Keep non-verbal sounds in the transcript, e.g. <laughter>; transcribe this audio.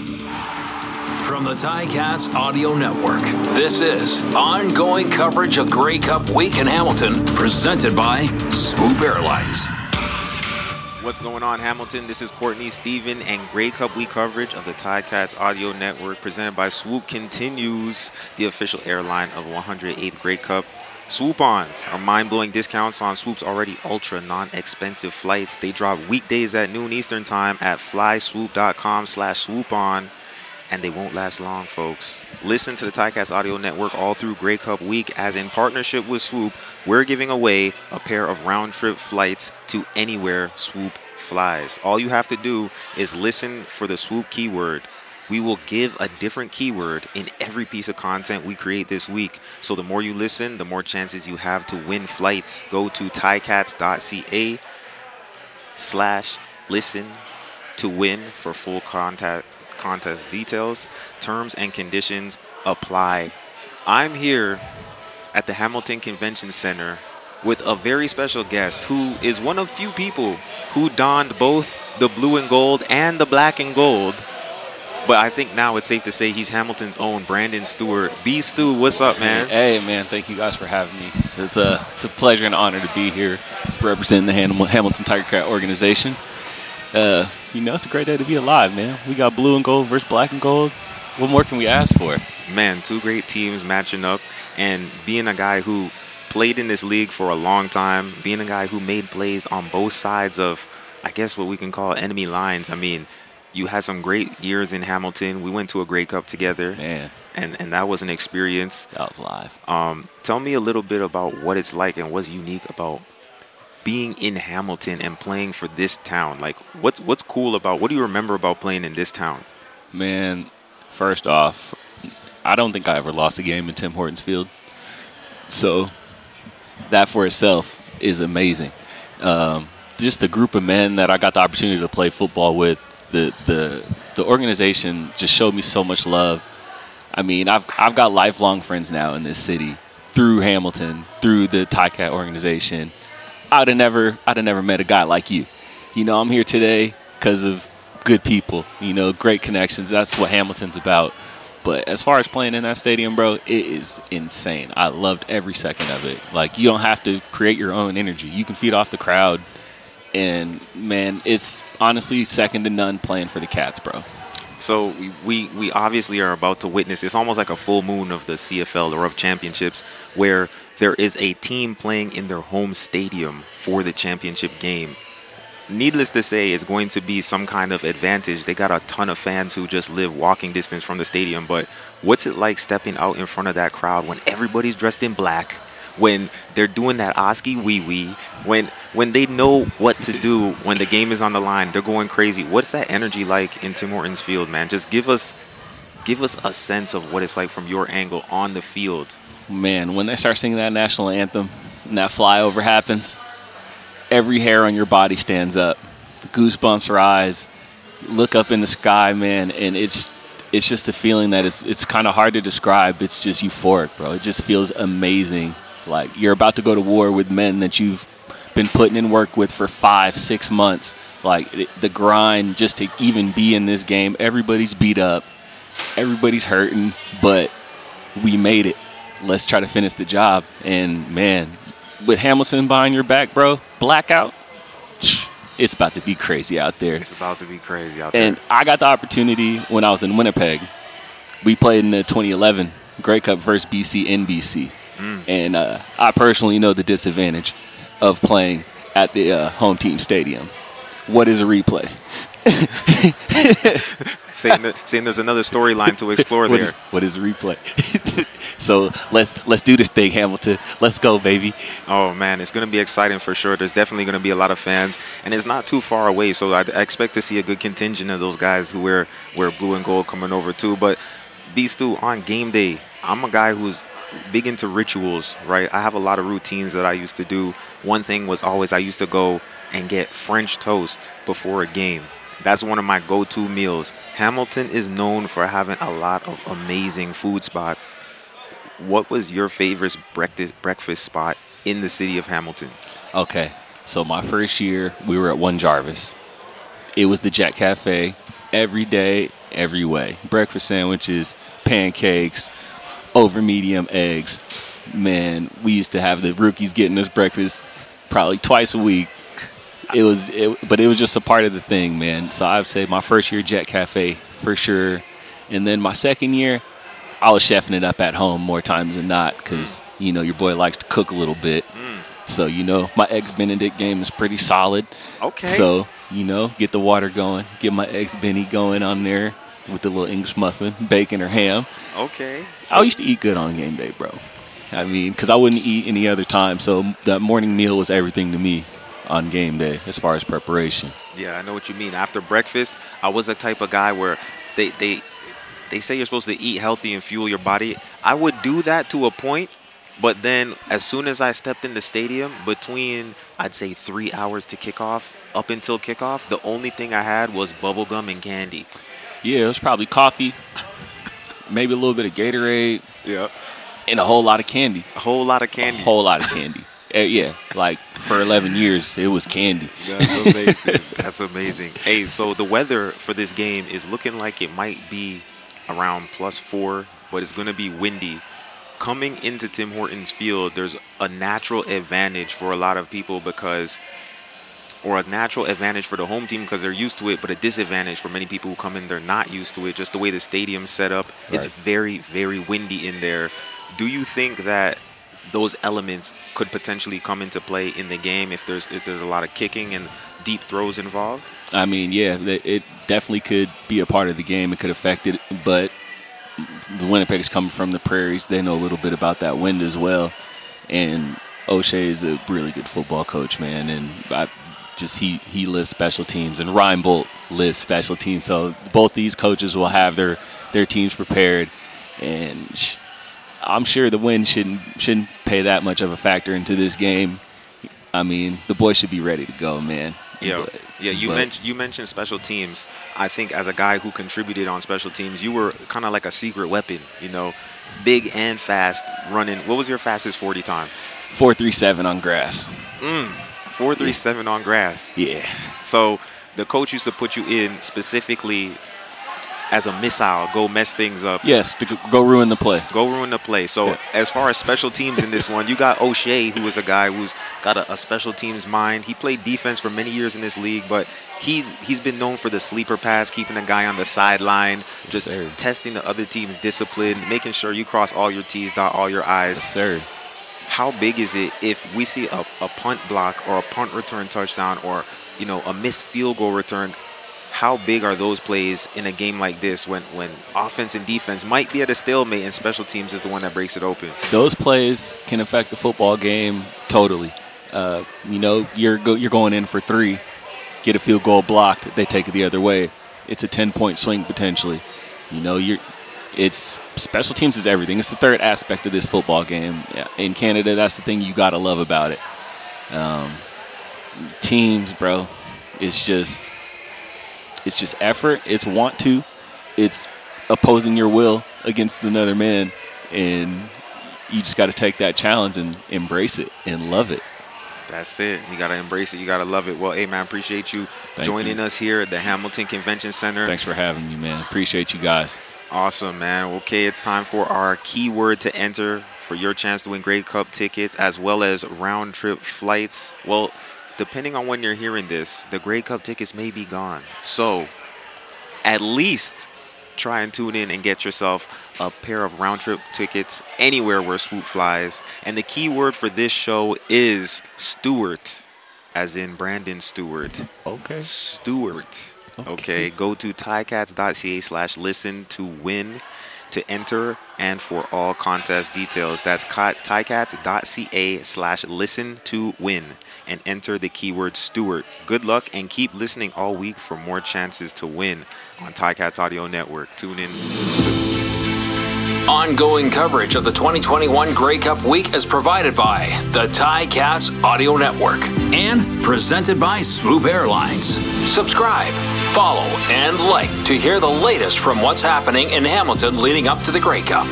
From the Ticats Audio Network, this is ongoing coverage of Grey Cup Week in Hamilton, presented by Swoop Airlines. What's going on, Hamilton? This is Courtney Stephen, and Grey Cup Week coverage of the Ticats Audio Network, presented by Swoop, continues the official airline of 108th Grey Cup. Swoop-ons are mind-blowing discounts on Swoop's already ultra non-expensive flights. They drop weekdays at noon Eastern Time at flyswoop.com slash swoop-on, and they won't last long, folks. Listen to the Ticats Audio Network all through Grey Cup Week, as in partnership with Swoop, we're giving away a pair of round-trip flights to anywhere Swoop flies. All you have to do is listen for the Swoop keyword we will give a different keyword in every piece of content we create this week. So the more you listen, the more chances you have to win flights. Go to ticats.ca slash listen to win for full contact contest details. Terms and conditions apply. I'm here at the Hamilton Convention Center with a very special guest who is one of few people who donned both the blue and gold and the black and gold but I think now it's safe to say he's Hamilton's own Brandon Stewart. B Stu, what's up, man? Hey, man, thank you guys for having me. It's a, it's a pleasure and honor to be here representing the Hamilton Tiger Cat organization. Uh, you know, it's a great day to be alive, man. We got blue and gold versus black and gold. What more can we ask for? Man, two great teams matching up, and being a guy who played in this league for a long time, being a guy who made plays on both sides of, I guess, what we can call enemy lines. I mean, you had some great years in Hamilton. We went to a Grey Cup together. Man. And, and that was an experience. That was live. Um, tell me a little bit about what it's like and what's unique about being in Hamilton and playing for this town. Like, what's what's cool about? What do you remember about playing in this town? Man, first off, I don't think I ever lost a game in Tim Hortons Field. So that for itself is amazing. Um, just the group of men that I got the opportunity to play football with the the the organization just showed me so much love. I mean, I've I've got lifelong friends now in this city through Hamilton, through the Ticat organization. I'd have never I'd have never met a guy like you. You know, I'm here today because of good people. You know, great connections. That's what Hamilton's about. But as far as playing in that stadium, bro, it is insane. I loved every second of it. Like you don't have to create your own energy. You can feed off the crowd and man, it's honestly second to none playing for the Cats, bro. So we we obviously are about to witness. It's almost like a full moon of the CFL or of championships, where there is a team playing in their home stadium for the championship game. Needless to say, it's going to be some kind of advantage. They got a ton of fans who just live walking distance from the stadium. But what's it like stepping out in front of that crowd when everybody's dressed in black? When they're doing that Oskee wee wee, when when they know what to do when the game is on the line, they're going crazy. What's that energy like in Tim Hortons Field, man? Just give us give us a sense of what it's like from your angle on the field. Man, when they start singing that national anthem and that flyover happens, every hair on your body stands up. Goosebumps rise. Look up in the sky, man, and it's it's just a feeling that it's it's kind of hard to describe. It's just euphoric, bro. It just feels amazing like you're about to go to war with men that you've been putting in work with for five, six months. Like the grind just to even be in this game. Everybody's beat up, everybody's hurting, but we made it. Let's try to finish the job. And man, with Hamilton behind your back, bro, blackout. <sniffs> It's about to be crazy out there. It's about to be crazy out there. And I got the opportunity when I was in Winnipeg. We played in the 2011 Grey Cup versus BC NBC. Mm. And uh, I personally know the disadvantage of playing at the uh, home team stadium. What is a replay? <laughs> saying, that, saying there's another storyline to explore what there. Is, what is a replay? <laughs> so let's let's do this thing, Hamilton. Let's go, baby. Oh man, it's going to be exciting for sure. There's definitely going to be a lot of fans, and it's not too far away. So I, I expect to see a good contingent of those guys who wear wear blue and gold coming over too. But B Stu on game day, I'm a guy who's big into rituals, right? I have a lot of routines that I used to do. One thing was always I used to go and get French toast before a game. That's one of my go to meals. Hamilton is known for having a lot of amazing food spots. What was your favorite breakfast, breakfast spot in the city of Hamilton? Okay, so my first year, we were at One Jarvis. It was the Jack Cafe. Every day, every way. Breakfast sandwiches, pancakes, over medium eggs. Man, we used to have the rookies getting us breakfast probably twice a week. It was, it, but it was just a part of the thing, man. So I'd say my first year Jet Cafe for sure, and then my second year, I was chefing it up at home more times than not because you know your boy likes to cook a little bit. Mm. So you know my eggs Benedict game is pretty solid. Okay. So you know get the water going, get my eggs Benny going on there with the little English muffin, bacon or ham. Okay. I used to eat good on game day, bro. I mean, because I wouldn't eat any other time, so that morning meal was everything to me on game day as far as preparation. Yeah, I know what you mean. After breakfast, I was the type of guy where they they they say you're supposed to eat healthy and fuel your body. I would do that to a point, but then as soon as I stepped in the stadium, between I'd say three hours to kickoff up until kickoff, the only thing I had was bubble gum and candy. Yeah, it was probably coffee, maybe a little bit of Gatorade, Yeah. and a whole lot of candy. A whole lot of candy. A whole lot of candy. Eh, yeah, like for 11 years, it was candy. That's amazing. That's amazing. Hey, so the weather for this game is looking like it might be around plus four, but it's going to be windy. Coming into Tim Hortons Field, there's a natural advantage for a lot of people because, or a natural advantage for the home team because they're used to it, but a disadvantage for many people who come in, they're not used to it. Just the way the stadium's set up, it's very, very windy in there. Do you think that those elements could potentially come into play in the game if there's if there's a lot of kicking and deep throws involved? I mean, yeah, it definitely could be a part of the game. It could affect it, but the Winnipeg's coming from the prairies. They know a little bit about that wind as well. And O'Shea is a really good football coach, man. And I just he he lives special teams, and Reinebold lives special teams. So both these coaches will have their their teams prepared, and sh- I'm sure the wind shouldn't shouldn't pay that much of a factor into this game. I mean, the boys should be ready to go, man. Yeah, But- yeah. You mentioned you mentioned special teams. I think as a guy who contributed on special teams, you were kind of like a secret weapon. You know, big and fast, running. What was your fastest forty time? four three seven on grass. Mm. Four three seven on grass. Yeah, So the coach used to put you in specifically as a missile, go mess things up. yes, to go ruin the play. Go ruin the play. So Yeah. as far as special teams in this one, you got O'Shea, who is a guy who's got a, a special teams mind. He played defense for many years in this league, but he's he's been known for the sleeper pass, keeping a guy on the sideline, just sir. testing the other team's discipline, making sure you cross all your T's, dot all your I's. Yes, Sir, How big is it if we see a, a punt block or a punt return touchdown or you know a missed field goal return? How big are those plays in a game like this when when offense and defense might be at a stalemate and special teams is the one that breaks it open? those plays can affect the football game totally. Uh, you know, you're go, you're going in for three, get a field goal blocked, they take it the other way. It's a ten point swing potentially. You know, you're it's special teams is everything. It's the third aspect of this football game. Yeah, In Canada, that's the thing you gotta love about it. Um, teams, bro, it's just it's just effort. It's want to. It's opposing your will against another man, and you just got to take that challenge and embrace it and love it. That's it. You gotta embrace it. You gotta love it. Well, hey man, appreciate you Thank joining you. us here at the Hamilton Convention Center. Thanks for having me, man. Appreciate you guys. Awesome, man. Okay, it's time for our keyword to enter for your chance to win Grey Cup tickets as well as round trip flights. Well, depending on when you're hearing this, the Grey Cup tickets may be gone. So, at least try and tune in and get yourself a pair of round trip tickets anywhere where Swoop flies. And the keyword for this show is Stewart, as in Brandon Stewart. Okay. Stewart. Okay, go to ticats.ca slash listen to win to enter and for all contest details. That's ca- ticats.ca slash listen to win and enter the keyword Stewart. Good luck and keep listening all week for more chances to win on Ticats Audio Network. Tune in soon. Ongoing coverage of the 2021 Grey Cup Week is provided by the Ticats Audio Network and presented by Swoop Airlines. Subscribe, follow, and like to hear the latest from what's happening in Hamilton leading up to the Grey Cup.